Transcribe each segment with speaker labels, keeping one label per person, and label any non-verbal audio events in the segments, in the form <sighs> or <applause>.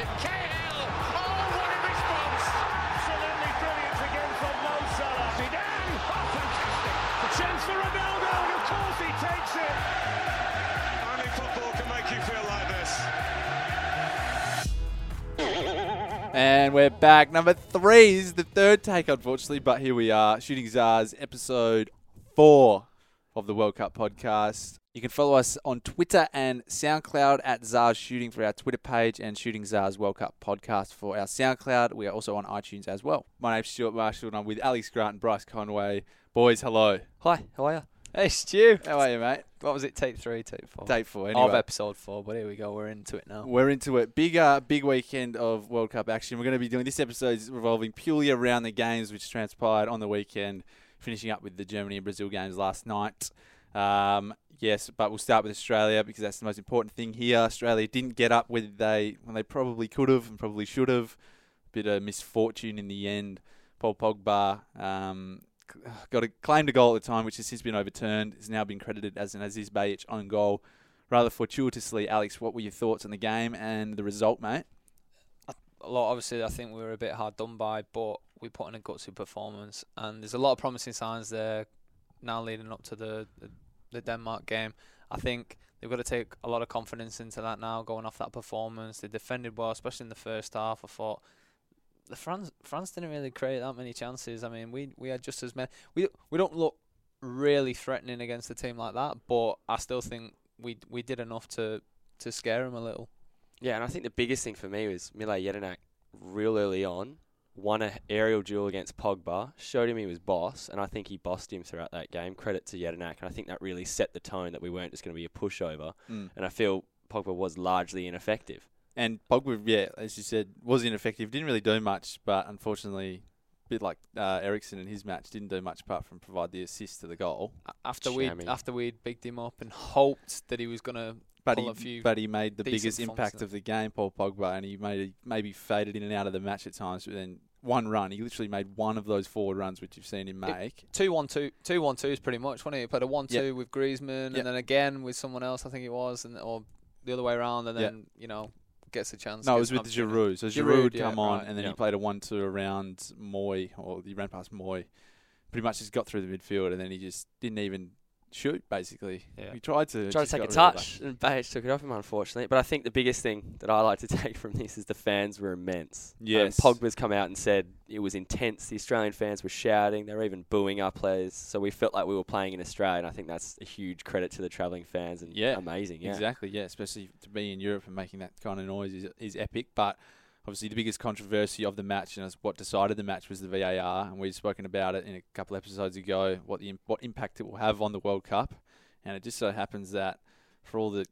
Speaker 1: it. KL. Oh, what a response!
Speaker 2: Absolutely brilliant again from Mo Salah. Zidane, oh fantastic! The chance for Ronaldo, and of course he takes it.
Speaker 3: Only football can make you feel like this.
Speaker 4: And we're back. Number three is the third take, unfortunately, but here we are. Shooting Czars, episode four of the World Cup podcast. You can follow us on Twitter and SoundCloud at Zars Shooting for our Twitter page and Shooting Zars World Cup podcast for our SoundCloud. We are also on iTunes as well. My name's Stuart Marshall and I'm with Alex Grant and Bryce Conway. Boys, hello.
Speaker 5: Hi, how are you?
Speaker 6: Hey Stu,
Speaker 4: How are you, mate?
Speaker 6: what was it? Tape three, tape four.
Speaker 4: Take four.
Speaker 6: of
Speaker 4: Anyway.
Speaker 6: episode four, but here we go. We're into it now.
Speaker 4: We're into it. Big, uh, big weekend of World Cup action. We're going to be doing this episode is revolving purely around the games which transpired on the weekend, finishing up with the Germany and Brazil games last night. Um, yes, but we'll start with Australia because that's the most important thing here. Australia didn't get up when they when they probably could have and probably should have. Bit of misfortune in the end. Paul Pogba um, got a claim to goal at the time, which has since been overturned. Has now been credited as an Aziz Behich own goal rather fortuitously. Alex, what were your thoughts on the game and the result, mate?
Speaker 6: A lot, obviously, I think we were a bit hard done by, but we put in a gutsy performance, and there's a lot of promising signs there now leading up to the the, the Denmark game. I think they've got to take a lot of confidence into that now, going off that performance. They defended well, especially in the first half. I thought the France France didn't really create that many chances. I mean, we we had just as many. We we don't look really threatening against a team like that, but I still think we we did enough to to scare them a little.
Speaker 5: Yeah, and I think the biggest thing for me was Mile Jedinak real early on won a aerial duel against Pogba, showed him he was boss, and I think he bossed him throughout that game. Credit to Jedinak, and I think that really set the tone that we weren't just going to be a pushover.
Speaker 4: Mm.
Speaker 5: And I feel Pogba was largely ineffective.
Speaker 4: And Pogba, yeah, as you said, was ineffective. Didn't really do much, but unfortunately, a bit like uh, Eriksen in his match, didn't do much apart from provide the assist to the goal.
Speaker 6: After we
Speaker 5: Shammy.
Speaker 6: after we'd bigged him up and hoped that he was gonna
Speaker 4: But he, but he made the biggest impact of the game, Paul Pogba, and he made maybe faded in and out of the match at times. But then one run, he literally made one of those forward runs which you've seen him
Speaker 6: It-
Speaker 4: make.
Speaker 6: two one two two one two is pretty much when he played a one two
Speaker 4: Yep.
Speaker 6: with Griezmann
Speaker 4: Yep.
Speaker 6: and then again with someone else I think it was and or the other way around and
Speaker 4: Yep.
Speaker 6: then you know gets a chance.
Speaker 4: No, it was with. Giroud. So
Speaker 6: Giroud, yeah,
Speaker 4: come on,
Speaker 6: right,
Speaker 4: and then
Speaker 5: yeah.
Speaker 4: he played a one-two around Mooy, or he ran past Mooy. Pretty much just got through the midfield, and then he just didn't even shoot. Basically,
Speaker 6: Yeah.
Speaker 4: he tried to.
Speaker 5: Tried to take a touch, and Behich took it off him, unfortunately. But I think the biggest thing that I like to <laughs> take from this is the fans were immense. Um,
Speaker 4: Yes.
Speaker 5: Pogba's come out and said it was intense. The Australian fans were shouting. They were even booing our players. So we felt like we were playing in Australia, and I think that's a huge credit to the travelling fans and
Speaker 4: Yeah,
Speaker 5: amazing. Yeah.
Speaker 4: Exactly, yeah. Especially to be in Europe and making that kind of noise is, is epic. But obviously, the biggest controversy of the match and it's what decided the match was the VAR, and we've spoken about it in a couple episodes ago. What the what impact it will have on the World Cup, and it just so happens that for all the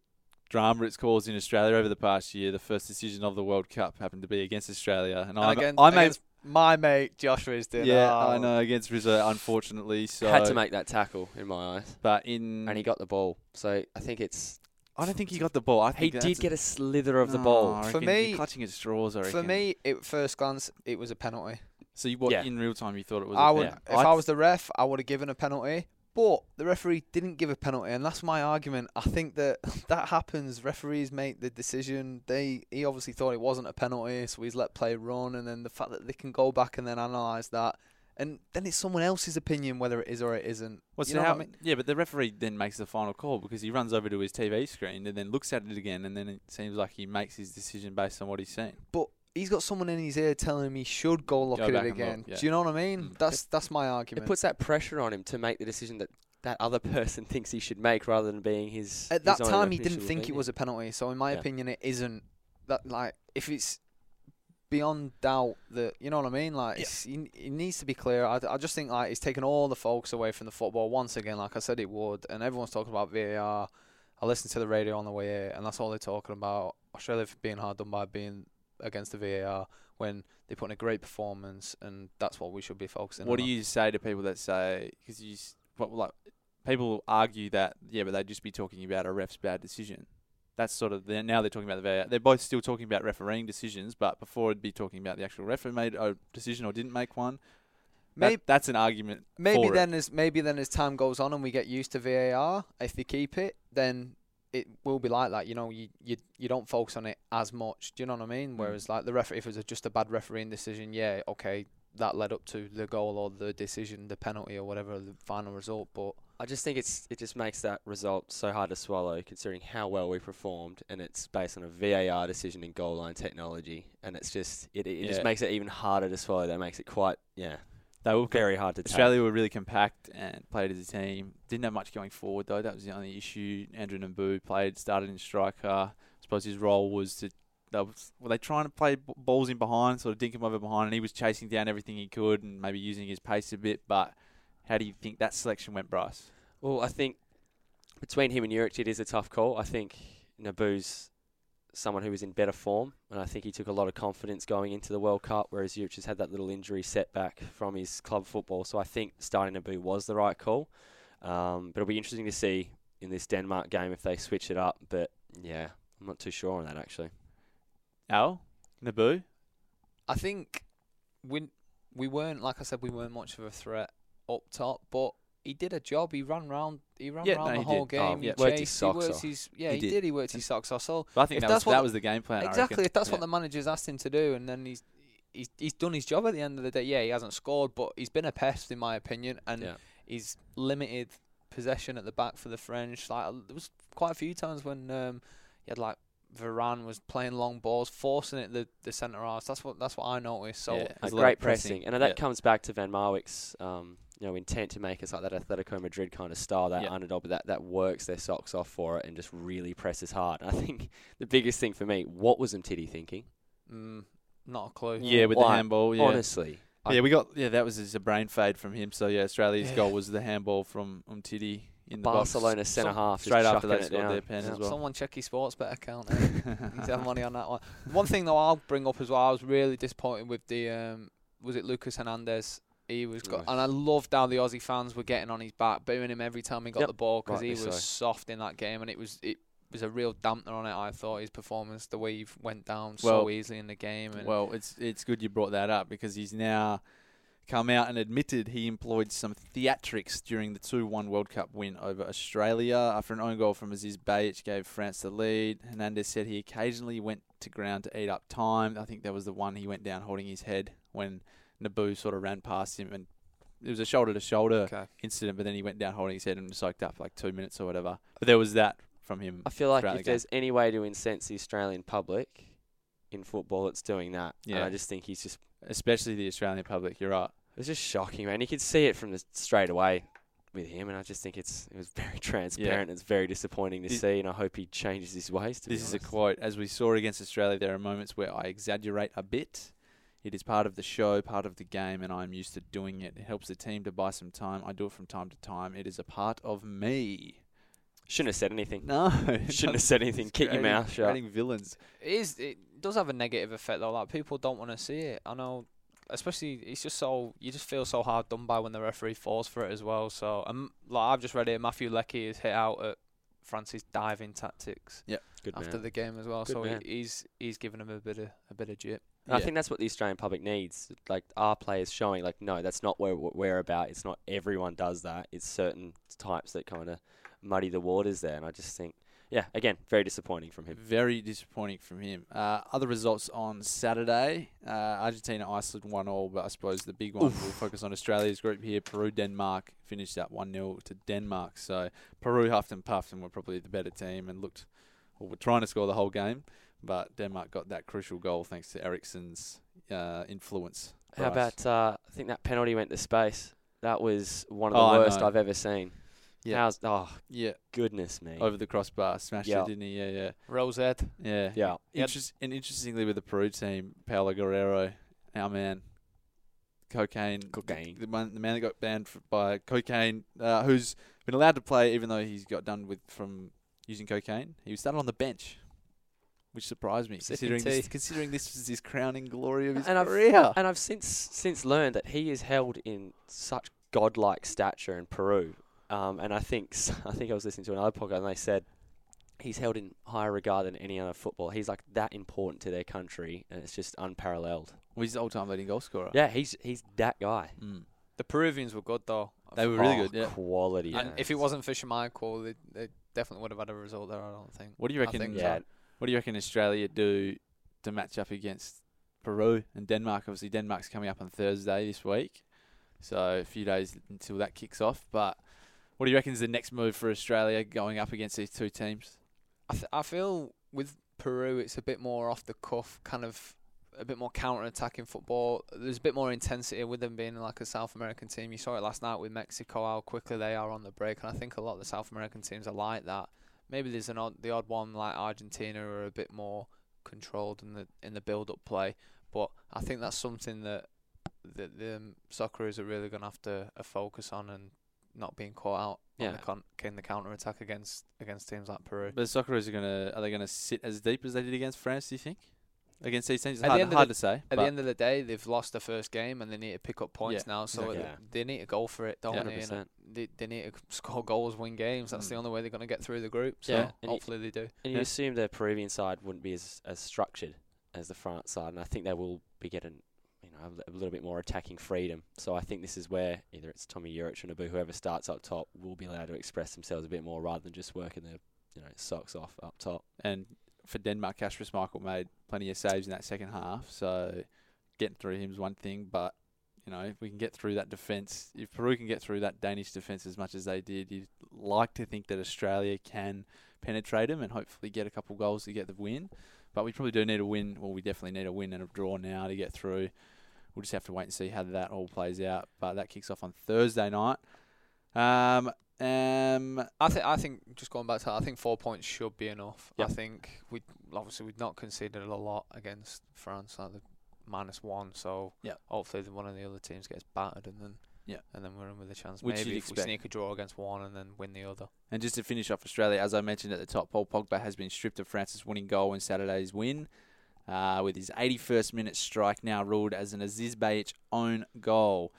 Speaker 4: drama it's caused in Australia over the past year, the first decision of the World Cup happened to be against Australia, and,
Speaker 6: And
Speaker 4: I'm,
Speaker 6: against,
Speaker 4: I made
Speaker 6: against my mate Josh Risdon.
Speaker 4: yeah,
Speaker 6: oh.
Speaker 4: I know against Rizzo, unfortunately. So,
Speaker 5: Had to make that tackle in my eyes,
Speaker 4: but in
Speaker 5: and he got the ball. So I think it's
Speaker 4: I don't think he got the ball. I
Speaker 5: he
Speaker 4: think
Speaker 5: did
Speaker 4: that's
Speaker 5: get a slither of the
Speaker 4: No,
Speaker 5: ball.
Speaker 6: For me-
Speaker 4: you're clutching at straws. I
Speaker 6: For
Speaker 4: reckon.
Speaker 6: me, at first glance, it was a penalty.
Speaker 4: so you, what
Speaker 5: Yeah.
Speaker 4: in real time you thought it was?
Speaker 6: I
Speaker 4: a
Speaker 6: would,
Speaker 4: pen?
Speaker 6: if I was the ref, I would have given a penalty. But the referee didn't give a penalty, and that's my argument. I think that <laughs> that happens. Referees make the decision. They he obviously thought it wasn't a penalty, so he's let play run, and then the fact that they can go back and then analyse that, and then it's someone else's opinion whether it is or it isn't.
Speaker 4: What's
Speaker 6: you know
Speaker 4: how,
Speaker 6: what I mean?
Speaker 4: Yeah, but the referee then makes the final call because he runs over to his TV screen and then looks at it again, and then it seems like he makes his decision based on what he's seen.
Speaker 6: But he's got someone in his ear telling him he should go look
Speaker 4: Go
Speaker 6: at it
Speaker 4: and look,
Speaker 6: again.
Speaker 4: yeah.
Speaker 6: Do you know what I mean?
Speaker 4: Mm.
Speaker 6: That's that's my argument.
Speaker 5: It puts that pressure on him to make the decision that that other <laughs> person thinks he should make, rather than being his.
Speaker 6: At
Speaker 5: his
Speaker 6: that time, he didn't
Speaker 5: initial
Speaker 6: think it was a penalty. So, in my
Speaker 5: Yeah.
Speaker 6: opinion, it isn't. That like, if it's beyond doubt that you know what I mean, like, it's, it needs to be clear. I, I just think like he's taken all the focus away from the football once again, like I said it would, and everyone's talking about VAR. I listened to the radio on the way here, and that's all they're talking about. Australia being hard done by being against the VAR when they put in a great performance, and that's what we should be focusing on.
Speaker 4: What
Speaker 6: on.
Speaker 4: do you say to people that say because you s- what like people argue that yeah, but they'd just be talking about a ref's bad decision. That's sort of they're, now they're talking about the VAR. They're both still talking about refereeing decisions, but before it'd be talking about the actual ref who made a decision or didn't make one. That-
Speaker 6: Maybe-
Speaker 4: that's an argument.
Speaker 6: Maybe
Speaker 4: for it.
Speaker 6: then as maybe then as time goes on and we get used to VAR, if they keep it, then it will be like that. You know, you you you don't focus on it as much. Do you know what I mean? Mm. Whereas like the referee, if it was a- just a bad refereeing decision, yeah, okay, that led up to the goal or the decision, the penalty or whatever the final result. But
Speaker 5: I just think it's it just makes that result so hard to swallow, considering how well we performed, and it's based on a VAR decision in goal line technology, and it's just it, it just makes it even harder to swallow. That makes it quite yeah
Speaker 4: They were
Speaker 5: very hard to take.
Speaker 4: Australia were really compact and played as a team. Didn't have much going forward though. That was the only issue. Andrew Nabbout played, started in striker. I suppose his role was to. They was, were they trying to play b- balls in behind, sort of dink him over behind, and he was chasing down everything he could and maybe using his pace a bit. But how do you think that selection went, Bryce?
Speaker 5: Well, I think between him and Juric, it is a tough call. I think Nabbout's someone who was in better form, and I think he took a lot of confidence going into the World Cup, whereas Juric has had that little injury setback from his club football. So I think starting Nabbout was the right call. Um, but it'll be interesting to see in this Denmark game if they switch it up. But yeah, I'm not too sure on that actually.
Speaker 4: Al, Naboo.
Speaker 6: I think we we weren't like I said we weren't much of a threat up top, but he did a job. He ran round. He ran
Speaker 4: Yeah,
Speaker 6: round
Speaker 4: no,
Speaker 6: the
Speaker 4: he
Speaker 6: whole
Speaker 4: did.
Speaker 5: Oh,
Speaker 6: game.
Speaker 5: yeah.
Speaker 6: he
Speaker 5: Worked his
Speaker 6: chased. He
Speaker 5: socks
Speaker 6: worked
Speaker 5: off.
Speaker 6: his yeah.
Speaker 4: He
Speaker 6: He,
Speaker 4: did.
Speaker 6: did. He worked his socks off. So
Speaker 4: But I think that was,
Speaker 6: what
Speaker 4: that was the game plan.
Speaker 6: Exactly,
Speaker 4: reckon.
Speaker 6: if that's
Speaker 4: Yeah.
Speaker 6: what the manager's asked him to do, and then he's he's he's done his job at the end of the day. Yeah, he hasn't scored, but he's been a pest in my opinion, and
Speaker 5: Yeah.
Speaker 6: he's limited possession at the back for the French. Like there was quite a few times when um, he had like Varane was playing long balls, forcing it the the centre halves. That's what that's what I noticed. So
Speaker 4: Yeah.
Speaker 5: Uh,
Speaker 4: a
Speaker 5: great
Speaker 4: pressing.
Speaker 5: pressing, and that
Speaker 4: Yeah.
Speaker 5: comes back to Van Marwijk's um, you know intent to make us like that Atletico Madrid kind of style, that
Speaker 4: Yeah.
Speaker 5: underdog, that that works their socks off for it and just really presses hard. I think <laughs> the biggest thing for me, what was Umtiti thinking?
Speaker 6: mm, not a clue.
Speaker 4: Yeah, with the handball. Yeah.
Speaker 5: Honestly, I-
Speaker 4: Yeah, we got yeah. That was just a brain fade from him. So yeah, Australia's
Speaker 6: Yeah.
Speaker 4: goal was the handball from Umtiti in the.
Speaker 5: Barcelona centre half
Speaker 4: straight after
Speaker 5: chucking
Speaker 4: they
Speaker 5: it
Speaker 4: scored
Speaker 5: down.
Speaker 4: their pen
Speaker 5: Yeah.
Speaker 4: as well.
Speaker 6: Someone check his sports bet account. eh? He's had money on that one. <laughs> One thing though, I'll bring up as well. I was really disappointed with the um, was it Lucas Hernandez? He was, got, and I loved how the Aussie fans were getting on his back, booing him every time he got
Speaker 5: Yep,
Speaker 6: the ball because he was
Speaker 5: so.
Speaker 6: soft in that game, and it was it was a real dampener on it. I thought his performance, the way he went down
Speaker 4: Well-
Speaker 6: so easily in the game, and
Speaker 4: Well, it's it's good you brought that up because he's now come out and admitted he employed some theatrics during the 2-1 World Cup win over Australia. After an own goal from Aziz Behich gave France the lead. Hernandez said he occasionally went to ground to eat up time. I think that was the one he went down holding his head when Nabbout sort of ran past him and it was a shoulder to shoulder incident, but then he went down holding his head and soaked up for like two minutes or whatever. But there was that from him.
Speaker 5: I feel like if
Speaker 4: the
Speaker 5: there's any way to incense the Australian public in football, it's doing that. And
Speaker 4: Yeah.
Speaker 5: I just think he's just
Speaker 4: especially the Australian public. You're right.
Speaker 5: It was just shocking, man. You could see it from the straight away with him, and I just think it's it was very <laughs> transparent. It's very disappointing to
Speaker 4: This-
Speaker 5: see, and I hope he changes his ways. To
Speaker 4: This is a quote. As we saw against Australia, there are moments where I exaggerate a bit. It is part of the show, part of the game, and I'm used to doing it. It helps the team to buy some time. I do it from time to time. It is a part of me.
Speaker 5: Shouldn't have said anything.
Speaker 4: No, <laughs>
Speaker 5: Shouldn't have said anything. Keep your mouth shut.
Speaker 4: creating villains.
Speaker 6: it is it does have a negative effect though. Like people don't want to see it. I know, especially it's just so you just feel so hard done by when the referee falls for it as well. So um, like I've just read here, Matthew Leckie is hit out at France's diving tactics Yeah,
Speaker 5: Good
Speaker 6: after
Speaker 5: man.
Speaker 6: the game as well.
Speaker 5: Good
Speaker 6: so he,
Speaker 5: man.
Speaker 6: he's he's given him a bit of a bit of jip.
Speaker 5: And I
Speaker 4: Yeah.
Speaker 5: think that's what the Australian public needs. Like our players showing, like, no, that's not where we're about. It's not everyone does that. It's certain types that kind of muddy the waters there. And I just think, yeah, again, very disappointing from him.
Speaker 4: Very disappointing from him. Uh, other results on Saturday: uh, Argentina, Iceland one all, but I suppose the big one we'll focus on Australia's group here. Peru, Denmark finished that one 0 to Denmark. So Peru huffed and puffed and were probably the better team and looked, were trying to score the whole game, but Denmark got that crucial goal thanks to Eriksen's uh, influence.
Speaker 5: How about, uh, I think that penalty went to space. That was one of
Speaker 4: Oh,
Speaker 5: the worst. I've ever seen.
Speaker 4: Yeah.
Speaker 5: How's, oh,
Speaker 4: yeah
Speaker 5: goodness me.
Speaker 4: over the crossbar, smashed
Speaker 5: Yeah.
Speaker 4: it, didn't he? Yeah, yeah.
Speaker 6: Rosette.
Speaker 4: Yeah.
Speaker 5: Yeah.
Speaker 6: Yep.
Speaker 4: Interest, and interestingly, with the Peru team, Paolo Guerrero, our man, cocaine,
Speaker 5: Cocaine.
Speaker 4: the, man, the man that got banned f- by cocaine, uh, who's been allowed to play even though he's got done with from using cocaine. He was started on the bench, which surprised me,
Speaker 6: Sipping <laughs>
Speaker 4: considering this,
Speaker 6: tea.
Speaker 4: considering this was his crowning glory of his
Speaker 5: And I've-
Speaker 4: career.
Speaker 5: And I've since since learned that he is held in such godlike stature in Peru. Um, and I think s- <laughs> I think I was listening to another podcast and they said he's held in higher regard than any other footballer. He's like that important to their country, and it's just unparalleled.
Speaker 4: Well, he's the all-time leading goal scorer.
Speaker 5: Yeah, he's he's that guy.
Speaker 4: Mm.
Speaker 6: The Peruvians were good though.
Speaker 4: They were really
Speaker 5: Oh,
Speaker 4: good. Yeah.
Speaker 5: quality.
Speaker 6: And if it wasn't for Schmeichel, they, they definitely would have had a result there. I don't think.
Speaker 4: What do you reckon?
Speaker 6: think so.
Speaker 4: What do you reckon Australia do to match up against Peru and Denmark? Obviously, Denmark's coming up on Thursday this week, so a few days until that kicks off. But what do you reckon is the next move for Australia going up against these two teams?
Speaker 6: I, th- I feel with Peru, it's a bit more off the cuff, kind of a bit more counter-attacking football. There's a bit more intensity with them being like a South American team. You saw it last night with Mexico, how quickly they are on the break, and I think a lot of the South American teams are like that. Maybe there's an odd, the odd one like Argentina are a bit more controlled in the in the build-up play, but I think that's something that that the um, Socceroos are really going to have to uh, focus on and not being caught out on
Speaker 5: Yeah.
Speaker 6: the con- in the counter attack against against teams like Peru.
Speaker 4: But the soccerers are gonna are they gonna sit as deep as they did against France? Do you think against these teams? It's
Speaker 6: At the
Speaker 4: hard,
Speaker 6: end of
Speaker 4: hard
Speaker 6: the-
Speaker 4: to say.
Speaker 6: At the end of the day, they've lost the first game and they need to pick up points
Speaker 4: Yeah,
Speaker 6: now. So
Speaker 4: exactly.
Speaker 6: it-
Speaker 5: Yeah.
Speaker 6: they need to go for it, don't they? And
Speaker 5: 100%.
Speaker 6: they? They need to score goals, win games. That's the
Speaker 4: Mm.
Speaker 6: only way they're going to get through the group. So
Speaker 5: Yeah, and you-
Speaker 6: hopefully they do.
Speaker 5: And you assume the Peruvian side wouldn't be as, as structured as the France side, and I think they will be getting you know a, little bit more attacking freedom. So I think this is where either it's Tomi Juric or Nabbout, whoever starts up top, will be allowed to express themselves a bit more rather than just working their you know socks off up top.
Speaker 4: and for Denmark, Kasper Schmeichel made plenty of saves in that second half. So getting through him is one thing, but you know if we can get through that defence, if Peru can get through that Danish defence as much as they did, you'd like to think that Australia can penetrate them and hopefully get a couple goals to get the win. But we probably do need a win. Well, we definitely need a win and a draw now to get through. We'll just have to wait and see how that all plays out. But that kicks off on Thursday night. Um, um,
Speaker 6: I think I think just going back to that, I think four points should be enough. I think we obviously we've not conceded a lot against France, like the minus one. So
Speaker 4: Yep.
Speaker 6: hopefully the one of the other teams gets battered and then
Speaker 4: Yep.
Speaker 6: and then we're in with a chance.
Speaker 4: Which
Speaker 6: Maybe if we sneak a draw against one and then win the other.
Speaker 4: And just to finish off Australia, as I mentioned at the top, Paul Pogba has been stripped of France's winning goal in Saturday's win, uh, with his 81st minute strike now ruled as an Aziz Behich own goal.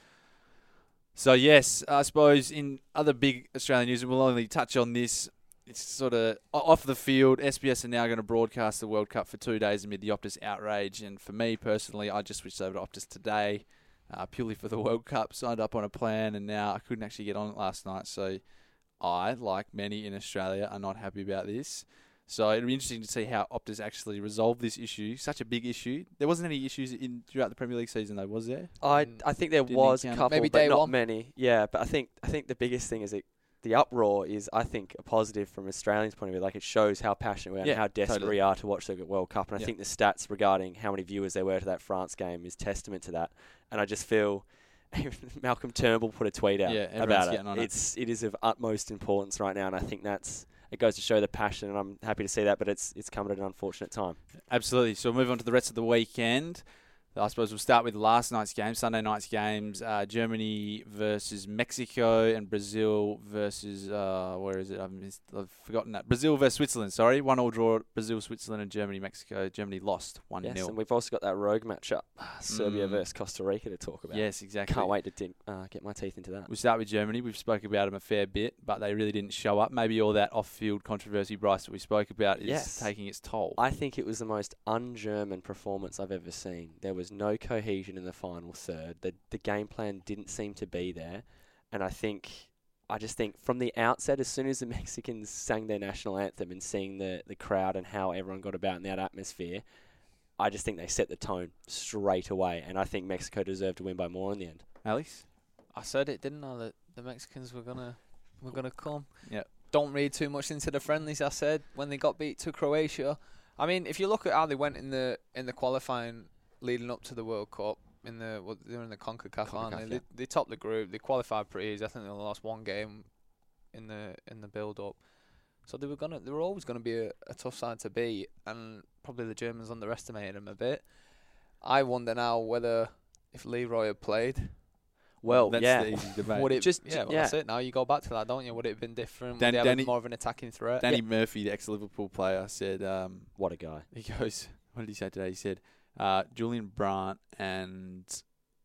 Speaker 4: So yes, I suppose in other big Australian news, we'll only touch on this. It's sort of off the field. SBS are now going to broadcast the World Cup for two days amid the Optus outrage. And for me personally, I just switched over to Optus today, uh, purely for the World Cup. Signed up on a plan, and now I couldn't actually get on it last night. So I, like many in Australia, are not happy about this. So it'll be interesting to see how Optus actually resolve this issue. Such a big issue. There wasn't any issues in throughout the Premier League season, though, was there?
Speaker 5: I
Speaker 6: Mm,
Speaker 5: I think there
Speaker 4: didn't
Speaker 5: was a
Speaker 4: encounter-
Speaker 5: couple,
Speaker 6: Maybe
Speaker 5: but
Speaker 6: day
Speaker 5: not
Speaker 6: one.
Speaker 5: many. Yeah, but I think I think the biggest thing is it, the uproar is I think a positive from Australians' point of view. Like it shows how passionate we are
Speaker 4: Yeah,
Speaker 5: and how desperate
Speaker 4: totally.
Speaker 5: we are to watch the World Cup. And I
Speaker 4: Yeah.
Speaker 5: think the stats regarding how many viewers there were to that France game is testament to that. And I just feel. <laughs> Malcolm Turnbull put a tweet out
Speaker 4: Yeah, everyone's
Speaker 5: about it.
Speaker 4: getting on it.
Speaker 5: It's it is of utmost importance right now, and I think that's it goes to show the passion, and I'm happy to see that. But it's it's come at an unfortunate time.
Speaker 4: Absolutely. So we'll move on to the rest of the weekend. I suppose we'll start with last night's game, Sunday night's games. Uh, Germany versus Mexico and Brazil versus uh, where is it? I've, missed, I've forgotten that. Brazil versus Switzerland. Sorry, one all draw. Brazil, Switzerland, and Germany, Mexico. Germany lost one
Speaker 5: Yes, and we've also got that rogue matchup, Serbia
Speaker 4: Mm.
Speaker 5: versus Costa Rica, to talk about.
Speaker 4: Yes, exactly.
Speaker 5: Can't wait to uh, get my teeth into that.
Speaker 4: We start with Germany. We've spoke about them a fair bit, but they really didn't show up. Maybe all that off-field controversy, Bryce, that we spoke about, is
Speaker 5: Yes.
Speaker 4: taking its toll.
Speaker 5: I think it was the most un-German performance I've ever seen. There was no cohesion in the final third. The the game plan didn't seem to be there, and I think I just think from the outset, as soon as the <laughs> Mexicans sang their national anthem and seeing the the crowd and how everyone got about in that atmosphere, I just think they set the tone straight away, and I think Mexico deserved to win by more in the end.
Speaker 4: Alex?
Speaker 6: I said it, didn't I? That the Mexicans were gonna were gonna come.
Speaker 4: Yep.
Speaker 6: Don't read too much into the friendlies. I said when they got beat to Croatia. I mean, if you look at how they went in the in the qualifying leading up to the World Cup in the well, they were in the Concacaf, aren't they?
Speaker 5: CONCACAF,
Speaker 6: they? They topped the group. They qualified pretty easy. I think they only lost one game in the in the build up. So they were gonna they were always gonna be a, a tough side to beat, and probably the Germans underestimated them a bit. I wonder now whether if Leroy had played,
Speaker 5: Well,
Speaker 4: that's
Speaker 5: yeah.
Speaker 4: the <laughs> easy debate.
Speaker 6: would it
Speaker 5: Just-
Speaker 6: yeah, well,
Speaker 5: yeah.
Speaker 6: that's it. Now you go back to that, don't you? Would it have been different?
Speaker 4: Dan-
Speaker 6: Would they have
Speaker 4: Danny-
Speaker 6: more of an attacking threat?
Speaker 4: Danny Murphy, the ex-Liverpool player, said um,
Speaker 5: What a guy.
Speaker 4: he goes. <laughs> What did he say today? He said uh, Julian Brandt and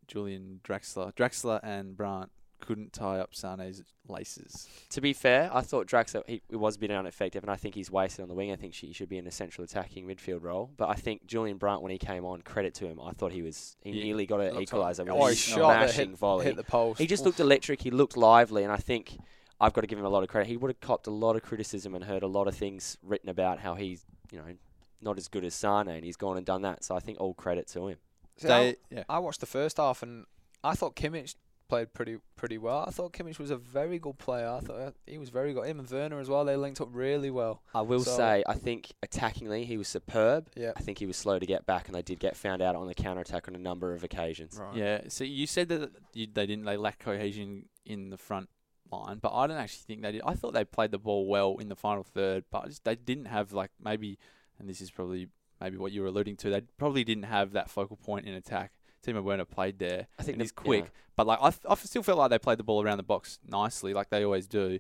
Speaker 4: Julian Draxler, Draxler and Brandt couldn't tie up Sane's laces.
Speaker 5: To be fair, I thought Draxler he, he was a bit ineffective, and I think he's wasted on the wing. I think she should be in a central attacking midfield role. But I think Julian Brandt, when he came on, credit to him, I thought he was he
Speaker 4: Yeah,
Speaker 5: nearly got an equaliser with
Speaker 6: Oh,
Speaker 5: a
Speaker 6: he
Speaker 5: smashing
Speaker 6: hit,
Speaker 5: volley.
Speaker 6: hit the post.
Speaker 5: He just
Speaker 6: Oof.
Speaker 5: looked electric. He looked lively, and I think I've got to give him a lot of credit. He would have copped a lot of criticism and heard a lot of things written about how he's, you know, not as good as Sane, and he's gone and done that. So I think all credit to him.
Speaker 6: See,
Speaker 4: They,
Speaker 6: I,
Speaker 4: yeah.
Speaker 6: I watched the first half and I thought Kimmich played pretty pretty well. I thought Kimmich was a very good player. I thought uh, he was very good. Him and Werner as well. They linked up really well.
Speaker 5: I will
Speaker 6: So-
Speaker 5: say, I think attackingly he was superb.
Speaker 6: Yeah.
Speaker 5: I think he was slow to get back, and they did get found out on the counter attack on a number of occasions.
Speaker 6: Right.
Speaker 4: Yeah. So you said that you, they didn't they lack cohesion in the front line, but I don't actually think they did. I thought they played the ball well in the final third, but just, they didn't have like maybe, and this is probably maybe what you were alluding to. They probably didn't have that focal point in attack. Timo Werner played there,
Speaker 5: I think
Speaker 4: and
Speaker 5: the-
Speaker 4: he's quick,
Speaker 5: yeah.
Speaker 4: but like I, f- I still felt like they played the ball around the box nicely, like they always do.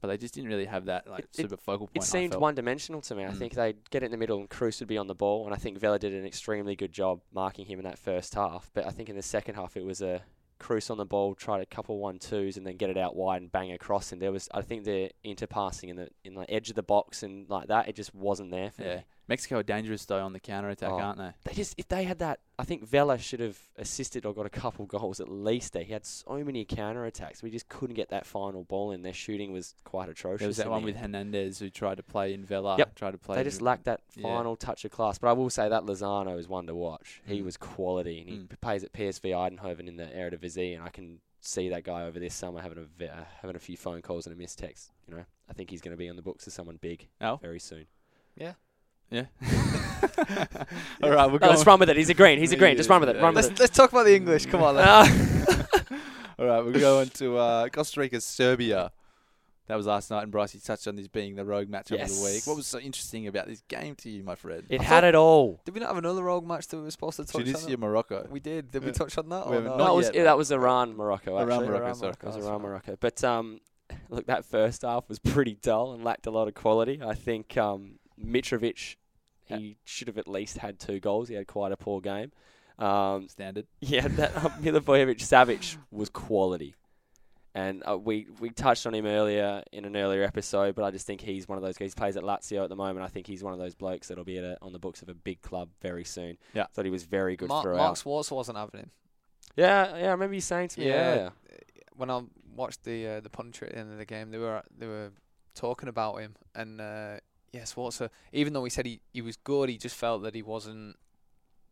Speaker 4: But they just didn't really have that like
Speaker 5: It-
Speaker 4: super focal point.
Speaker 5: It seemed one dimensional to me. I
Speaker 4: Mm.
Speaker 5: think they'd get it in the middle and Kroos would be on the ball, and I think Vela did an extremely good job marking him in that first half. But I think in the second half it was a Kroos on the ball, tried a couple one twos, and then get it out wide and bang across. And there was, I think, the interpassing in the in the edge of the box and like that, it just wasn't there for
Speaker 4: Yeah,
Speaker 5: me.
Speaker 4: Mexico are dangerous though on the counter attack,
Speaker 5: Oh.
Speaker 4: aren't they?
Speaker 5: They just if they had that, I think Vela should have assisted or got a couple <laughs> goals at least. There, he had so many counter attacks. We just couldn't get that final ball in. Their shooting was quite atrocious.
Speaker 4: There was that one with. Hernandez who tried to play in Vela.
Speaker 5: Yep.
Speaker 4: Tried to play.
Speaker 5: They just lacked that
Speaker 4: yeah.
Speaker 5: final touch of class. But I will say that Lozano is one to watch. He
Speaker 4: Mm.
Speaker 5: was quality, and he
Speaker 4: Mm.
Speaker 5: plays at PSV Eindhoven in the Eredivisie, and I can see that guy over this summer having a ve- uh, having a few phone calls and a missed text. You know, I think he's going to be on the books as someone big
Speaker 4: Oh.
Speaker 5: very soon.
Speaker 6: Yeah.
Speaker 4: Yeah. <laughs> All right, we're
Speaker 5: No,
Speaker 4: going.
Speaker 5: let's run with it. He's a green. He's a green. Just run with it.
Speaker 4: Yeah,
Speaker 5: Run
Speaker 4: yeah.
Speaker 5: with
Speaker 6: Let's
Speaker 5: it.
Speaker 6: let's talk about the English. Come on. Then. <laughs> <laughs>
Speaker 4: All right, we're going to uh, Costa Rica, Serbia. That was last night, and Bryce, you touched on this being the rogue matchup of the week. What was so interesting about this game to you, my friend?
Speaker 5: It
Speaker 6: I
Speaker 5: had
Speaker 6: thought-
Speaker 5: it all.
Speaker 6: Did we not have another rogue match that we were supposed to touch
Speaker 4: Tunisia,
Speaker 6: on?
Speaker 4: Morocco.
Speaker 6: We did. Did we
Speaker 4: Yeah.
Speaker 6: touch on that?
Speaker 4: We
Speaker 6: Or no?
Speaker 4: not
Speaker 5: that was
Speaker 4: yet,
Speaker 5: yeah, that was Iran, Morocco.
Speaker 4: Iran, Morocco,
Speaker 6: Iran,
Speaker 4: sorry.
Speaker 5: It was Iran. Morocco. But um, look, that first half was pretty dull and lacked a lot of quality. I think um, Mitrovic, he should have at least had two goals. He had quite a poor game. Um,
Speaker 4: Standard. <laughs>
Speaker 5: yeah, that um, Milinkovic Savic was quality. And uh, we we touched on him earlier in an earlier episode, but I just think he's one of those guys. He plays at Lazio at the moment. I think he's one of those blokes that'll be at a, on the books of a big club very soon.
Speaker 4: Yeah.
Speaker 5: thought he was very good
Speaker 6: Mark,
Speaker 5: throughout.
Speaker 6: Mark Schwarzer wasn't having him.
Speaker 5: yeah, yeah. I remember you saying to me,
Speaker 6: Yeah.
Speaker 5: yeah,
Speaker 6: When I watched the uh, the punch at the end of the game, they were they were talking about him, and uh, Schwarzer. uh, Even though he said he, he was good, he just felt that he wasn't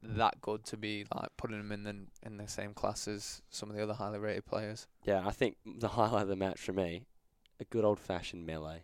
Speaker 6: that good to be like putting him in the in the same class as some of the other highly rated players.
Speaker 5: Yeah, I think the highlight of the match for me, a good old fashioned melee.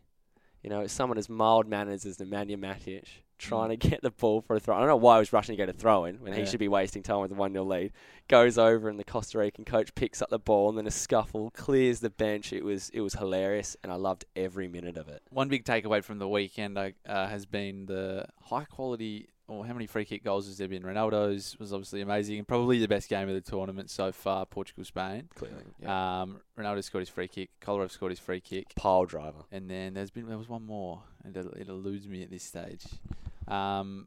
Speaker 5: You know, someone as mild manners as Nemanja Matic trying to get the ball for a throw. I don't know why he was rushing to get a throw in when he should be wasting time with a 1 0 lead. Goes over and the Costa Rican coach picks up the ball and then a scuffle, clears the bench. It was it was hilarious and I loved every minute of it.
Speaker 4: One big takeaway from the weekend uh, has been the high quality. Or how many free kick goals has there been? Ronaldo's was obviously amazing and probably the best game of the tournament so far. Portugal Spain.
Speaker 5: Clearly.
Speaker 4: Um, Ronaldo scored his free kick. Kolarov scored his free kick.
Speaker 5: Pile driver.
Speaker 4: And then there's been there was one more, and it, it eludes me at this stage. Um,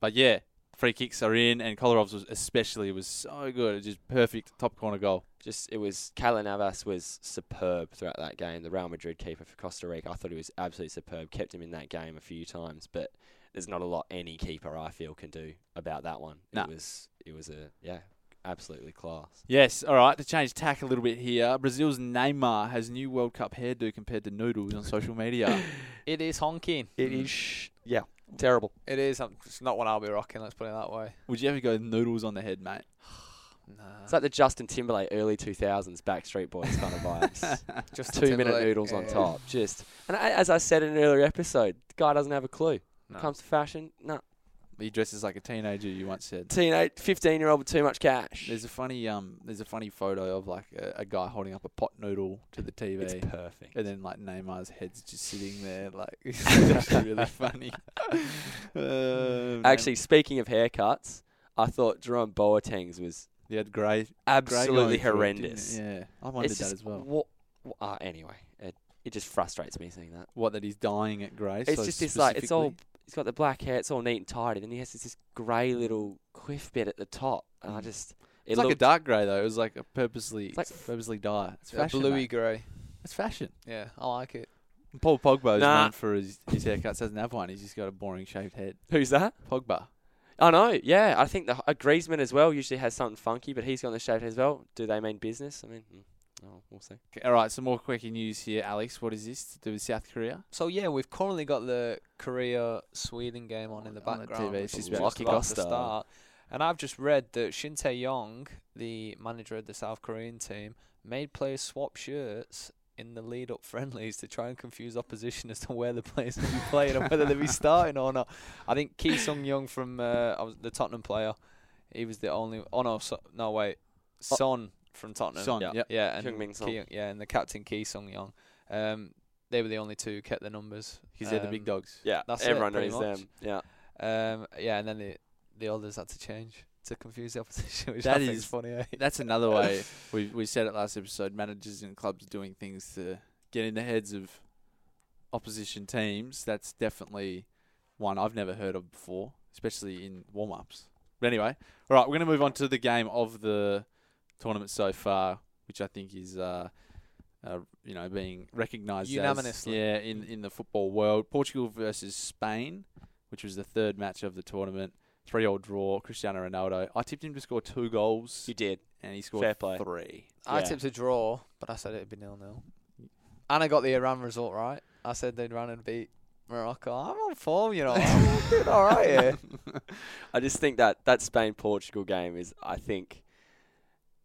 Speaker 4: but yeah, free kicks are in, and Kolarov's was especially was so good. It was just perfect top corner goal.
Speaker 5: Just it was Keylor Navas was superb throughout that game. The Real Madrid keeper for Costa Rica, I thought he was absolutely superb. Kept him in that game a few times, but there's not a lot any keeper I feel can do about that one.
Speaker 4: No.
Speaker 5: It was it was a yeah, absolutely class.
Speaker 4: Yes, all right. To change tack a little bit here, Brazil's Neymar has new World Cup hairdo compared to noodles on social media. <laughs>
Speaker 6: It is honking.
Speaker 5: It is sh- yeah, terrible.
Speaker 6: It is. um, It's not what I'll be rocking. Let's put it that way.
Speaker 4: Would you ever go noodles on the head, mate? <sighs>
Speaker 6: Nah.
Speaker 5: It's like the Justin Timberlake early 2000s Backstreet Boys kind of <laughs> vibes.
Speaker 6: just
Speaker 5: Two minute noodles on top. Just and I, as I said in an earlier episode, the guy doesn't have a clue.
Speaker 6: No.
Speaker 5: Comes to fashion, no.
Speaker 4: he dresses like a teenager. You once said.
Speaker 5: Teenage, 15 year old with too much cash.
Speaker 4: There's a funny um. There's a funny photo of like a, a guy holding up a pot noodle to the TV.
Speaker 5: it's perfect.
Speaker 4: And then like Neymar's head's just sitting there, like <laughs> it's <laughs> actually really funny. <laughs> Uh,
Speaker 5: Actually, speaking of haircuts, I thought Jerome Boateng's was
Speaker 4: he had grey, grey
Speaker 5: absolutely
Speaker 4: going through it, didn't
Speaker 5: horrendous.
Speaker 4: it? Yeah, I wondered
Speaker 5: It's
Speaker 4: that
Speaker 5: just
Speaker 4: as well.
Speaker 5: What, wha- uh, anyway, it, it just frustrates me seeing that.
Speaker 4: What that he's dying at grey.
Speaker 5: It's
Speaker 4: so
Speaker 5: just this like it's all.
Speaker 4: Specifically?
Speaker 5: He's got the black hair. It's all neat and tidy. Then he has this, this grey little quiff bit at the top, and I
Speaker 4: Mm.
Speaker 5: just. It
Speaker 4: It's like a dark grey though. It was like a purposely,
Speaker 5: It's like-
Speaker 4: purposely dye. It's
Speaker 6: A
Speaker 4: fashion.
Speaker 6: bluey
Speaker 4: mate.
Speaker 6: grey.
Speaker 4: It's fashion.
Speaker 6: Yeah, I like it.
Speaker 4: Paul Pogba is
Speaker 5: Nah.
Speaker 4: known for his, his haircuts. Doesn't have one. He's just got a boring shaved head.
Speaker 5: Who's that?
Speaker 4: Pogba.
Speaker 5: I know. Yeah, I think the uh, Griezmann as well usually has something funky, but he's got the shaved head as well. Do they mean business? I mean, mm, Oh, we'll see.
Speaker 4: Okay, All right, some more quickie news here, Alex. What is this to do with South Korea?
Speaker 6: So yeah, we've currently got the Korea Sweden game on in the
Speaker 4: On the
Speaker 6: background.
Speaker 4: TV,
Speaker 6: which
Speaker 4: it's
Speaker 6: is
Speaker 4: just
Speaker 6: just
Speaker 5: about
Speaker 6: about
Speaker 5: to
Speaker 6: to
Speaker 5: start.
Speaker 6: start. And I've just read that Shin Tae-yong, the manager of the South Korean team, made players swap shirts in the lead-up <laughs> friendlies to try and confuse opposition as to where the players will be playing and whether they'll be <laughs> starting or not. I think Ki Sung Young from uh, I was the Tottenham player, he was the only. Oh no, so, no wait, Son from Tottenham.
Speaker 4: Son,
Speaker 6: yeah,
Speaker 4: yep.
Speaker 6: yeah, and
Speaker 5: Heung-min Son.
Speaker 6: Ki, yeah, and the captain Ki Sung Young. Um, they were the only two who kept the numbers.
Speaker 4: Because they're the big
Speaker 6: Um,
Speaker 4: dogs.
Speaker 5: Yeah,
Speaker 6: That's
Speaker 5: everyone
Speaker 6: pretty
Speaker 5: knows
Speaker 6: much.
Speaker 5: them. Yeah.
Speaker 6: Um, yeah, and then the the others had to change to confuse the <laughs> opposition, which
Speaker 4: That
Speaker 6: I think
Speaker 4: is-
Speaker 6: is funny. Eh?
Speaker 4: That's another <laughs> way. we we said it last episode. Managers and clubs doing things to get in the heads of opposition teams. That's definitely one I've never heard of before, especially in warm ups. But anyway, all right, we're going to move on to the game of the tournament so far, which I think is. Uh, uh, you know, being recognised as
Speaker 6: Unanimously.
Speaker 4: yeah in in the football world. Portugal versus Spain, which was the third match of the tournament. Three all draw. Cristiano Ronaldo. I tipped him to score two goals,
Speaker 5: You did.
Speaker 4: and he scored
Speaker 5: Fair play.
Speaker 4: three.
Speaker 6: I
Speaker 5: Yeah.
Speaker 6: tipped a draw, but I said it'd be nil nil. And I got the Iran result right. I said they'd run and beat Morocco. I'm on form, you know. I'm <laughs> doing all right here. <laughs>
Speaker 5: I just think that that Spain Portugal game is, I think,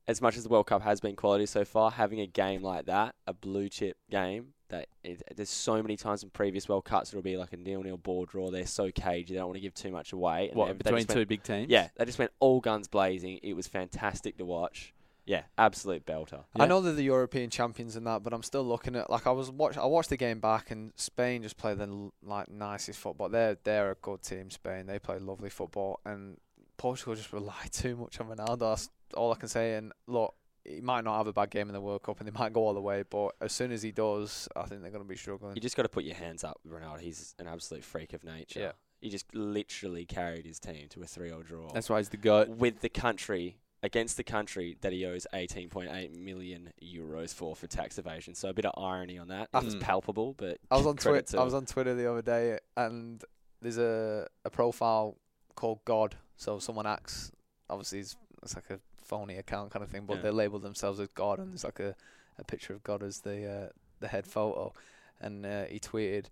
Speaker 5: as much as the World Cup has been quality so far, having a game like that, a blue chip game, that it, there's so many times in previous World Cups it'll be like a nil nil ball draw. They're so cagey, they don't want to give too much away. And
Speaker 4: What
Speaker 5: they
Speaker 4: between
Speaker 5: just
Speaker 4: two
Speaker 5: went-
Speaker 4: big teams?
Speaker 5: Yeah, they just went all guns blazing. It was fantastic to watch. Yeah, absolute belter.
Speaker 6: I know they're the European champions and that, but I'm still looking at like I was watch. I watched the game back, and Spain just play the l- like nicest football. They're they're a good team. Spain they play lovely football, and Portugal just <laughs> rely too much on Ronaldo. That's all I can say. And look, he might not have a bad game in the World Cup, and they might go all the way, but as soon as he does, I think they're going to be struggling.
Speaker 5: You just got to put your hands up, Ronaldo. He's an absolute freak of nature.
Speaker 6: Yeah.
Speaker 5: He just literally carried his team to a 3 0 draw.
Speaker 4: That's why he's the goat.
Speaker 5: with the country against the country that he owes 18.8 million euros for for tax evasion. So a bit of irony on that. It's
Speaker 4: Mm.
Speaker 5: palpable, but
Speaker 6: I was on Twitter. I was on Twitter the other day, and there's a a profile called God. So someone acts. Obviously, it's, it's like a phony account kind of thing, but
Speaker 5: Yeah.
Speaker 6: they label themselves as God, and there's like a, a picture of God as the uh, the head photo. And uh, he tweeted,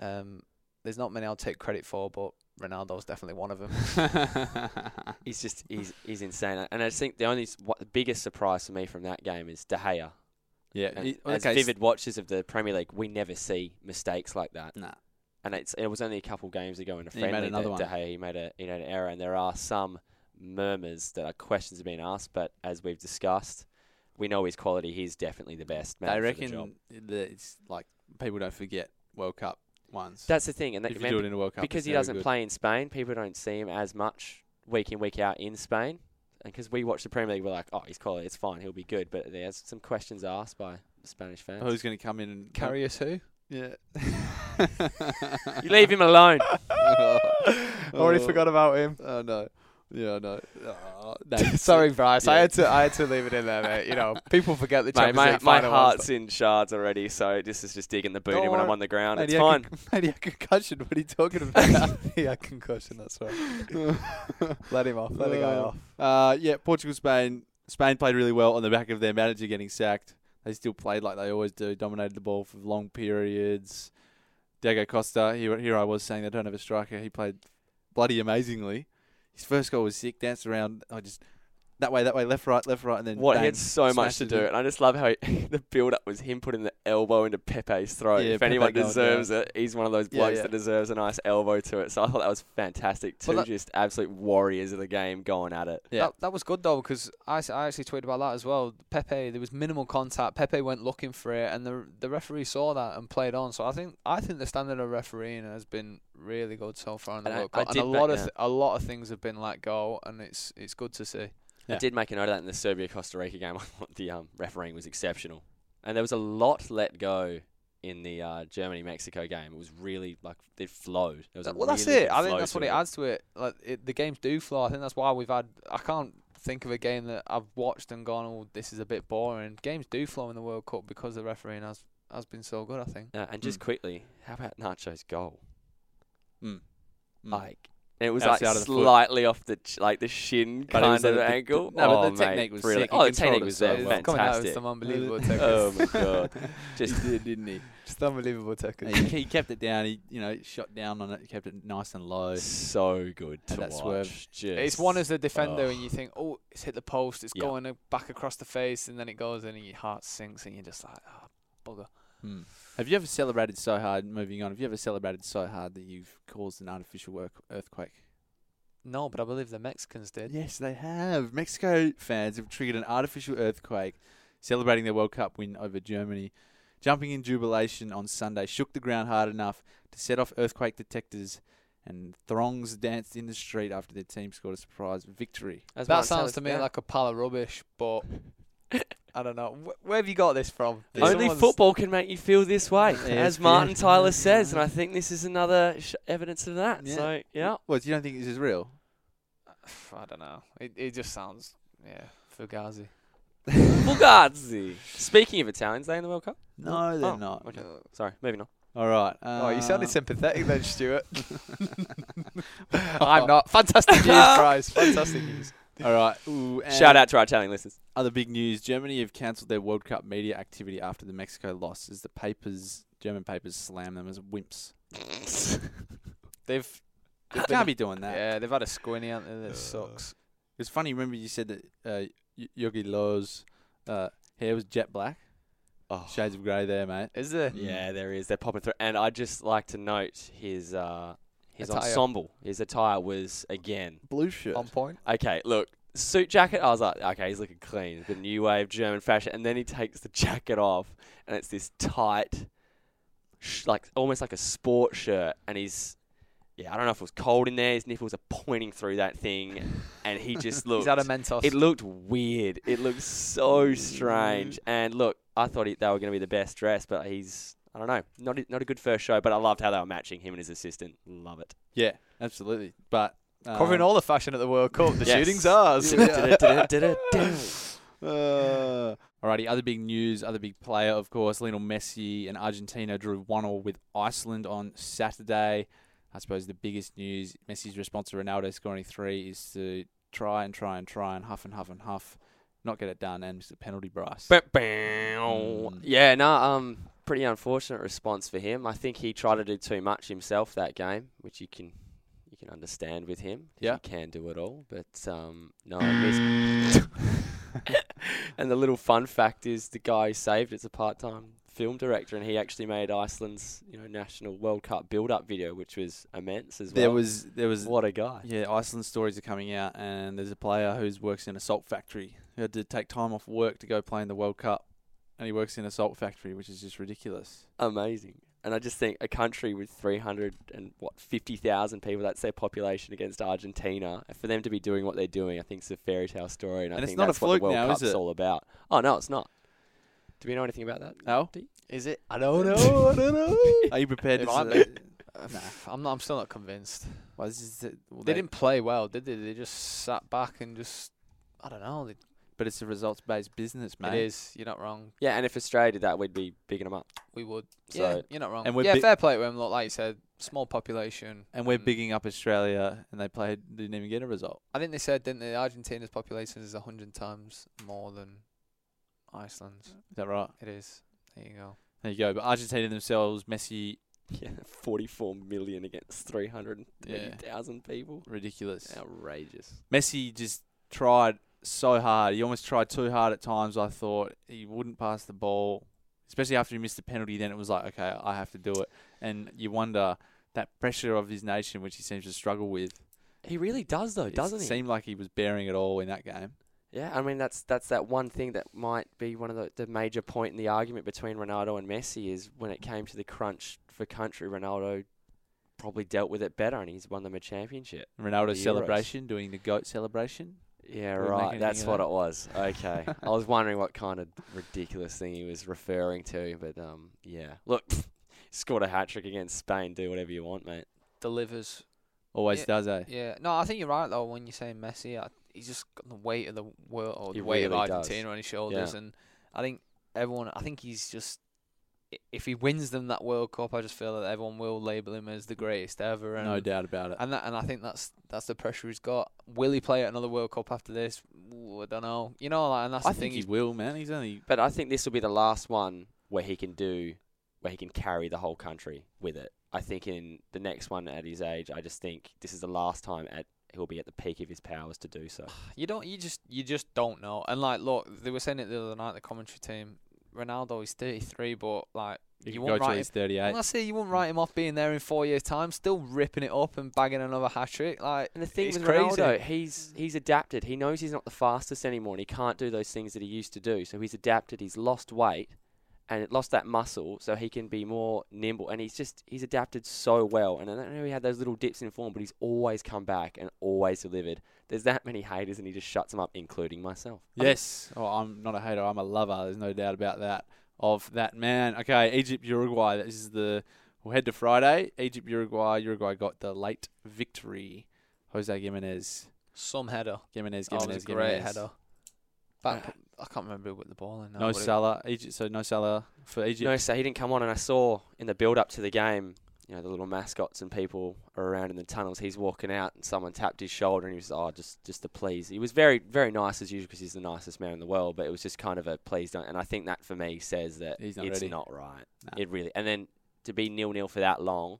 Speaker 6: um, "There's not many I'll take credit for, but Ronaldo's definitely one of them." <laughs>
Speaker 5: He's just he's he's insane, and I just think the only what the biggest surprise for me from that game is De Gea.
Speaker 4: yeah.
Speaker 5: And
Speaker 4: he-
Speaker 5: as
Speaker 4: okay,
Speaker 5: vivid watchers of the Premier League, we never see mistakes like that.
Speaker 4: Nah.
Speaker 5: And it's it was only a couple games ago in a
Speaker 4: He made another
Speaker 5: that De
Speaker 4: one.
Speaker 5: Gea he made a he made an error, and there are some murmurs that are questions have been asked, but as we've discussed, we know his quality. He's definitely the best. Man
Speaker 4: They
Speaker 5: for the job.
Speaker 4: reckon that it's like people don't forget World Cup ones.
Speaker 5: That's the thing, and that,
Speaker 4: if you do it in a World Cup,
Speaker 5: because he doesn't
Speaker 4: good.
Speaker 5: play in Spain, people don't see him as much week in week out in Spain. And because we watch the Premier League, we're like, oh, he's quality, it's fine, he'll be good. But there's some questions asked by Spanish fans.
Speaker 4: Who's going to come in and
Speaker 6: Carry us who?
Speaker 4: Yeah. <laughs>
Speaker 5: you leave him alone. <laughs> <laughs>
Speaker 6: Already forgot about him.
Speaker 4: Oh no. Yeah, no. Oh, no.
Speaker 6: Sorry, Bryce. I had to. I had to leave it in there, mate. You know, <laughs> people forget the
Speaker 5: Mate,
Speaker 6: Champions
Speaker 5: my,
Speaker 6: League
Speaker 5: my
Speaker 6: final
Speaker 5: heart's in shards already, so this is just digging the boot
Speaker 6: Don't
Speaker 5: in when I'm on the ground.
Speaker 4: Mate,
Speaker 5: It's fine. <laughs>
Speaker 4: mate, he had concussion. What are you talking <laughs> about?
Speaker 6: yeah, concussion. That's right. Let him off. Let the guy
Speaker 4: Uh,
Speaker 6: off.
Speaker 4: Uh, yeah, Portugal, Spain. Spain played really well on the back of their manager getting sacked. They still played like they always do, dominated the ball for long periods. Diego Costa, here, here I was saying they don't have a striker. He played bloody amazingly. His first goal was sick, danced around, I just that way, that way, left, right, left, right, and then
Speaker 5: What
Speaker 4: bang,
Speaker 5: he had so much to do,
Speaker 4: in.
Speaker 5: and I just love how he, <laughs> the build-up was him putting the elbow into Pepe's throat.
Speaker 4: Yeah,
Speaker 5: if
Speaker 4: Pepe
Speaker 5: anyone
Speaker 4: going
Speaker 5: deserves it, he's one of those blokes
Speaker 4: yeah.
Speaker 5: that deserves a nice elbow to it. So I thought that was fantastic. Two
Speaker 6: Well, that-
Speaker 5: just absolute warriors of the game going at it.
Speaker 4: Yeah.
Speaker 6: That, that was good though because I, I actually tweeted about that as well. Pepe, there was minimal contact. Pepe went looking for it, and the the referee saw that and played on. So I think I think the standard of refereeing has been really good so far in the
Speaker 5: And
Speaker 6: World
Speaker 5: I
Speaker 6: Cup, and a
Speaker 5: bet-
Speaker 6: lot of
Speaker 5: yeah.
Speaker 6: th- a lot of things have been let go, and it's it's good to see.
Speaker 4: Yeah.
Speaker 5: I did make a note of that in the Serbia Costa Rica game. <laughs> I thought the um, refereeing was exceptional, and there was a lot let go in the uh, Germany Mexico game. It was really like it flowed. There was a
Speaker 6: well, that's it. I think that's what it adds to it. Like it, the games do flow. I think that's why we've had. I can't think of a game that I've watched and gone, "Oh, this is a bit boring." Games do flow in the World Cup because the refereeing has has been so good. I think.
Speaker 5: Uh, and just
Speaker 4: Mm.
Speaker 5: quickly, how about Nacho's goal?
Speaker 4: Mm. Mm.
Speaker 5: Like, and it was like
Speaker 4: of the
Speaker 5: slightly off the ch- like the shin
Speaker 4: But it
Speaker 5: kind
Speaker 4: was
Speaker 5: of
Speaker 4: like the-
Speaker 5: angle.
Speaker 4: no, but
Speaker 5: oh,
Speaker 4: the
Speaker 5: mate,
Speaker 4: technique was
Speaker 5: brilliant.
Speaker 4: sick. He
Speaker 5: Oh, the
Speaker 4: controlled
Speaker 5: technique
Speaker 4: it
Speaker 5: was
Speaker 4: so
Speaker 5: there,
Speaker 4: well.
Speaker 6: It's coming out with
Speaker 5: fantastic.
Speaker 6: some unbelievable <laughs>
Speaker 5: Oh my god, <laughs> just
Speaker 4: He did, didn't he?
Speaker 6: Just unbelievable techniques.
Speaker 4: he, he kept it down. He, you know, shot down on it. He kept it nice and low.
Speaker 5: so good to
Speaker 4: that
Speaker 5: watch.
Speaker 4: swerve.
Speaker 5: Just,
Speaker 6: It's one as a defender,
Speaker 5: oh.
Speaker 6: and you think, oh, it's hit the post, it's
Speaker 5: Yeah.
Speaker 6: going uh, back across the face, and then it goes in, and your heart sinks, and you're just like, oh, bugger.
Speaker 4: Hmm. Have you ever celebrated so hard? Moving on, have you ever celebrated so hard that you've caused an artificial work, earthquake?
Speaker 6: No, but I believe the Mexicans did.
Speaker 4: Yes, they have. Mexico fans have triggered an artificial earthquake, celebrating their World Cup win over Germany. Jumping in jubilation on Sunday shook the ground hard enough to set off earthquake detectors, and throngs danced in the street after their team scored a surprise victory.
Speaker 5: As
Speaker 6: That sounds to me
Speaker 5: yeah.
Speaker 6: like a pile of rubbish, but <laughs> I don't know. Wh- where have you got this from? Did
Speaker 5: Only
Speaker 6: someone's-
Speaker 5: football can make you feel this way, <laughs>
Speaker 4: Yeah,
Speaker 5: as Martin
Speaker 4: good.
Speaker 5: Tyler says, and I think this is another sh- evidence of that.
Speaker 4: Yeah.
Speaker 5: So yeah,
Speaker 4: What, you don't think this is real? <sighs>
Speaker 6: I don't know. It it just sounds yeah, fugazi. <laughs>
Speaker 5: Fugazi. Speaking of Italians, they in the World Cup?
Speaker 4: No, they're
Speaker 5: Oh,
Speaker 4: not.
Speaker 5: Okay, sorry, maybe not.
Speaker 4: All right.
Speaker 6: oh, you sounded
Speaker 4: uh,
Speaker 6: sympathetic then, Stuart. <laughs> I'm not. Fantastic news, guys. Fantastic news.
Speaker 4: All right. Ooh,
Speaker 5: Shout out to our Italian listeners.
Speaker 4: Other big news: Germany have cancelled their World Cup media activity after the Mexico loss, as the papers, German papers, slam them as wimps. <laughs>
Speaker 6: They've
Speaker 4: You can't be doing that.
Speaker 6: yeah, they've had a squinty out there that sucks.
Speaker 4: It's funny. Remember you said that uh, Jogi Löw's uh, hair was jet black.
Speaker 5: Oh,
Speaker 4: Shades of grey there, mate.
Speaker 6: Is there?
Speaker 5: yeah, there is. They're popping through, and I just like to note his uh, his
Speaker 6: Attire.
Speaker 5: ensemble. His attire was again
Speaker 4: Blue shirt.
Speaker 6: On point.
Speaker 5: okay. Look, suit jacket. I was like, okay, he's looking clean. The new wave German fashion, and then he takes the <laughs> jacket off, and it's this tight, sh- like almost like a sport shirt, and he's. Yeah, I don't know if it was cold in there. His nipples are pointing through that thing, and he just <laughs> looked.
Speaker 6: He's had a Mentos.
Speaker 5: It looked weird. It looked so strange. And look, I thought he, they were going to be the best dressed, but he's I don't know, not a, not a good first show. But I loved how they were matching him and his assistant. Love it.
Speaker 4: Yeah, absolutely. But um,
Speaker 6: Covering all the fashion at the World Cup. The <laughs>
Speaker 5: Yes.
Speaker 6: shooting's ours.
Speaker 4: Uh, alrighty, other big news, other big player, of course, Lionel Messi and Argentina drew one all with Iceland on Saturday. I suppose the biggest news, Messi's response to Ronaldo scoring three is to try and try and try and huff and huff and huff, not get it done, and it's a penalty, Bryce.
Speaker 5: Bow, bow.
Speaker 4: Mm.
Speaker 5: Yeah, no, um, pretty unfortunate response for him. I think he tried to do too much himself that game, which you can you can understand with him.
Speaker 4: Yeah.
Speaker 5: he can do it all, but um, no. <laughs> And the little fun fact is, the guy who saved it's a part-time film director, and he actually made Iceland's you know national World Cup build-up video, which was immense as well.
Speaker 4: There was, there was,
Speaker 5: what a guy.
Speaker 4: yeah, Iceland stories are coming out, and there's a player who works in a salt factory who had to take time off work to go play in the World Cup, and he works in a salt factory, which is just ridiculous.
Speaker 5: amazing. And I just think a country with 300 and what 50,000 people, that's their population against Argentina, for them to be doing what they're doing, I think it's a fairy tale story, and, I
Speaker 4: And it's
Speaker 5: think
Speaker 4: not a
Speaker 5: that's what the
Speaker 4: fluke
Speaker 5: World
Speaker 4: now, is
Speaker 5: Cup's
Speaker 4: it?
Speaker 5: all about. Oh no, it's not. Do we know anything about that?
Speaker 4: Oh,
Speaker 6: Is it?
Speaker 4: I don't know. I don't know. <laughs> Are you prepared
Speaker 6: It
Speaker 4: to?
Speaker 6: might
Speaker 4: say- uh,
Speaker 6: Nah, I'm not. I'm still not convinced.
Speaker 4: Well, this is the- well,
Speaker 6: They didn't play well, did they? They just sat back and just. I don't know. They,
Speaker 4: but it's a results-based business, mate.
Speaker 6: it is. You're not wrong.
Speaker 5: Yeah, and if Australia did that, we'd be bigging them up.
Speaker 6: We would.
Speaker 5: So-
Speaker 6: yeah, you're not wrong.
Speaker 4: And we're
Speaker 6: yeah,
Speaker 4: big-
Speaker 6: fair play to them. Look, like you said, small population.
Speaker 4: And we're bigging up Australia, and they played, didn't even get a result.
Speaker 6: I think they said, didn't they? Argentina's population is hundred times more than Iceland's.
Speaker 4: Is that right?
Speaker 6: It is. There you go.
Speaker 4: There you go. But Argentina themselves, Messi, <laughs>
Speaker 5: Yeah, 44 million against 330,000 people.
Speaker 4: ridiculous.
Speaker 5: Outrageous.
Speaker 4: Messi just tried so hard. He almost tried too hard at times. I thought he wouldn't pass the ball, especially after he missed the penalty. Then it was like, okay, I have to do it. And you wonder that pressure of his nation, which he seems to struggle with.
Speaker 5: He really does though,
Speaker 4: it
Speaker 5: doesn't he?
Speaker 4: It seemed like he was bearing it all in that game.
Speaker 5: Yeah, I mean that's that's that one thing that might be one of the, the major point in the argument between Ronaldo and Messi is when it came to the crunch for country, Ronaldo probably dealt with it better and he's won them a championship.
Speaker 4: Ronaldo's
Speaker 5: Euros.
Speaker 4: celebration, doing the goat celebration.
Speaker 5: Yeah, right. That's what it was. Okay, I was wondering what kind of ridiculous thing he was referring to, but um, yeah. Look, <laughs> scored a hat trick against Spain. Do whatever you want, mate.
Speaker 6: Delivers.
Speaker 4: Always
Speaker 6: Yeah.
Speaker 4: does, eh?
Speaker 6: Yeah. No, I think you're right though when you say Messi. I, he's just got the weight of the world, or
Speaker 5: He
Speaker 6: the weight
Speaker 5: really
Speaker 6: of
Speaker 5: does.
Speaker 6: Argentina on his shoulders,
Speaker 5: Yeah.
Speaker 6: and I think everyone. I think he's just. I- if he wins them that World Cup, I just feel that everyone will label him as the greatest ever. And
Speaker 4: No doubt about it.
Speaker 6: And that, and I think that's that's the pressure he's got. Will he play at another World Cup after this? Ooh, I don't know. You know, like, and that's
Speaker 4: I
Speaker 6: the
Speaker 4: think
Speaker 6: thing.
Speaker 4: he
Speaker 6: He's
Speaker 4: will, man. He's only
Speaker 5: But I think this will be the last one where he can do, where he can carry the whole country with it. I think in the next one at his age, I just think this is the last time at he'll be at the peak of his powers to do so. <sighs>
Speaker 6: you don't. You just you just don't know. And like, look, they were saying it the other night. The commentary team. Ronaldo is 33, but like
Speaker 4: he
Speaker 6: you won't write him.
Speaker 4: 38.
Speaker 6: Well, I say you wouldn't write him off being there in four years' time, still ripping it up and bagging another hat trick. Like,
Speaker 5: And the thing
Speaker 6: it's
Speaker 5: with
Speaker 6: crazy.
Speaker 5: Ronaldo, he's he's adapted. He knows he's not the fastest anymore, and he can't do those things that he used to do. So he's adapted. He's lost weight, and it lost that muscle, so he can be more nimble. And he's just he's adapted so well. And I don't know he had those little dips in form, but he's always come back and always delivered. There's that many haters, and he just shuts them up, including myself.
Speaker 4: Yes. Oh, I'm not a hater. I'm a lover. There's no doubt about that. Of that man. Okay, Egypt, Uruguay. This is the. We'll head to Friday. Egypt, Uruguay. Uruguay got the late victory. Jose Gimenez.
Speaker 6: some header.
Speaker 4: Gimenez,
Speaker 6: Oh, it
Speaker 4: Gimenez,
Speaker 6: was a great
Speaker 4: Gimenez.
Speaker 6: header. Back, uh, I can't remember who put the ball in. Now,
Speaker 4: No
Speaker 6: but
Speaker 4: Salah. Egypt. So no Salah for Egypt.
Speaker 5: No, so he didn't come on, and I saw in the build up to the game, you know, the little mascots and people are around in the tunnels. He's walking out, and someone tapped his shoulder, and he was, oh, just just to please. He was very very nice as usual because he's the nicest man in the world, but it was just kind of a please don't. And I think that for me says that
Speaker 4: He's not
Speaker 5: it's
Speaker 4: ready.
Speaker 5: not right.
Speaker 4: Nah.
Speaker 5: It really, and then to be nil nil for that long,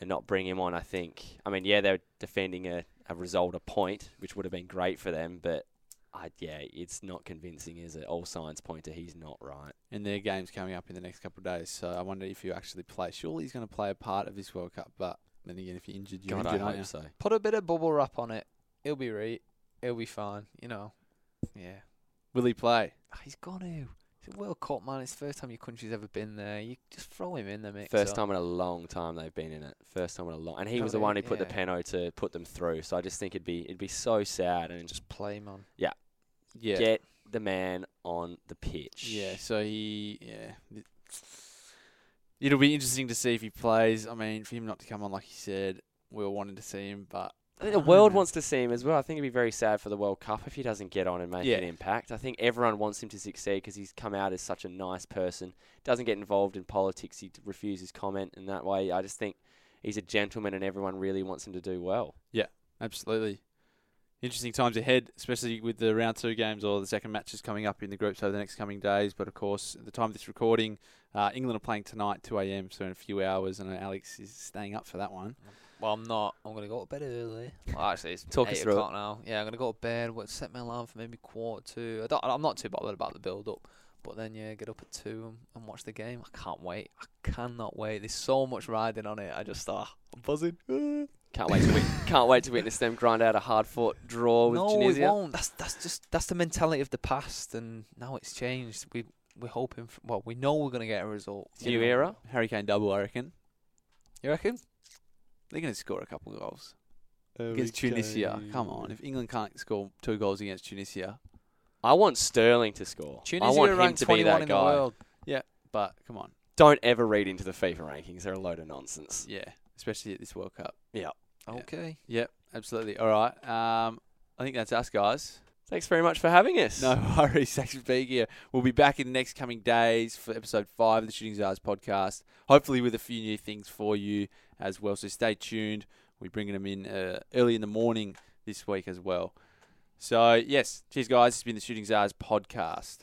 Speaker 5: and not bring him on, I think. I mean, yeah, they're defending a a result, a point, which would have been great for them, but. I, yeah, it's not convincing, is it? All signs point to he's not right.
Speaker 4: and their game's coming up in the next couple of days. So I wonder if you actually play. Surely he's going to play a part of this World Cup, but then again, if you're injured, you're
Speaker 5: God, I
Speaker 4: injured, aren't
Speaker 5: hope
Speaker 4: you?
Speaker 5: so.
Speaker 6: Put a bit of bubble wrap on it. He'll be right. He'll be fine. You know. Yeah.
Speaker 4: Will he play?
Speaker 6: Ah, He's got to. It's a World Cup, man. It's the first time your country's ever been there. You just throw him in the mix.
Speaker 5: First
Speaker 6: up.
Speaker 5: time in a long time they've been in it. First time in a long, and he was the one who put the
Speaker 6: yeah.
Speaker 5: penalty to put them through. So I just think it'd be it'd be so sad and just
Speaker 6: play, man.
Speaker 4: Yeah. Yeah.
Speaker 5: Get the man on the pitch.
Speaker 4: Yeah, so he, yeah. It'll be interesting to see if he plays. I mean, for him not to come on, like he said, we all wanting to see him, but
Speaker 5: I think the world
Speaker 4: don't
Speaker 5: wants to see him as well. I think it'd be very sad for the World Cup if he doesn't get on and make
Speaker 4: Yeah.
Speaker 5: an impact. I think everyone wants him to succeed because he's come out as such a nice person. Doesn't get involved in politics. He refuses comment in that way. I just think he's a gentleman, and everyone really wants him to do well.
Speaker 4: Yeah, absolutely. Interesting times ahead, especially with the round two games or the second matches coming up in the groups over the next coming days. But of course, at the time of this recording, uh, England are playing tonight, 2 a.m., so in a few hours, and Alex is staying up for that one.
Speaker 6: Well, I'm not. I'm gonna go to bed early. Well, actually, it's
Speaker 5: Talk us
Speaker 6: eight
Speaker 5: through it.
Speaker 6: o'clock now. Yeah, I'm gonna go to bed. What set my alarm for maybe quarter two. I don't. I'm not too bothered about the build up. But then yeah, get up at two and, and watch the game. I can't wait. I cannot wait. There's so much riding on it. I just ah, I'm buzzing. <laughs>
Speaker 5: Can't wait to wit- can't wait to witness them grind out a hard fought draw with
Speaker 6: no,
Speaker 5: Tunisia.
Speaker 6: it won't. That's that's just that's the mentality of the past, and now it's changed. We we're hoping. For, well, we know we're gonna get a result.
Speaker 5: New era.
Speaker 4: Hurricane double, I reckon.
Speaker 6: You reckon?
Speaker 4: They're going to score a couple of goals. Against Tunisia. Come on. If England can't score two goals against Tunisia,
Speaker 5: I want Sterling to score.
Speaker 6: Tunisia
Speaker 5: I want him to be
Speaker 6: 21
Speaker 5: that
Speaker 6: in the
Speaker 5: guy.
Speaker 6: world.
Speaker 4: but come on.
Speaker 5: Don't ever read into the FIFA rankings. They're a load of nonsense.
Speaker 4: Yeah, especially at this World Cup. Yeah.
Speaker 6: Okay.
Speaker 4: Yep, absolutely. All right. Um, I think that's us, guys.
Speaker 5: Thanks very much for having us.
Speaker 4: No <laughs> worries. Thanks for being here. We'll be back in the next coming days for episode five of the Shooting Stars podcast. Hopefully, with a few new things for you as well. So stay tuned. We're bringing them in uh, early in the morning this week as well. So, yes, cheers, guys. It's been the Shooting Stars podcast.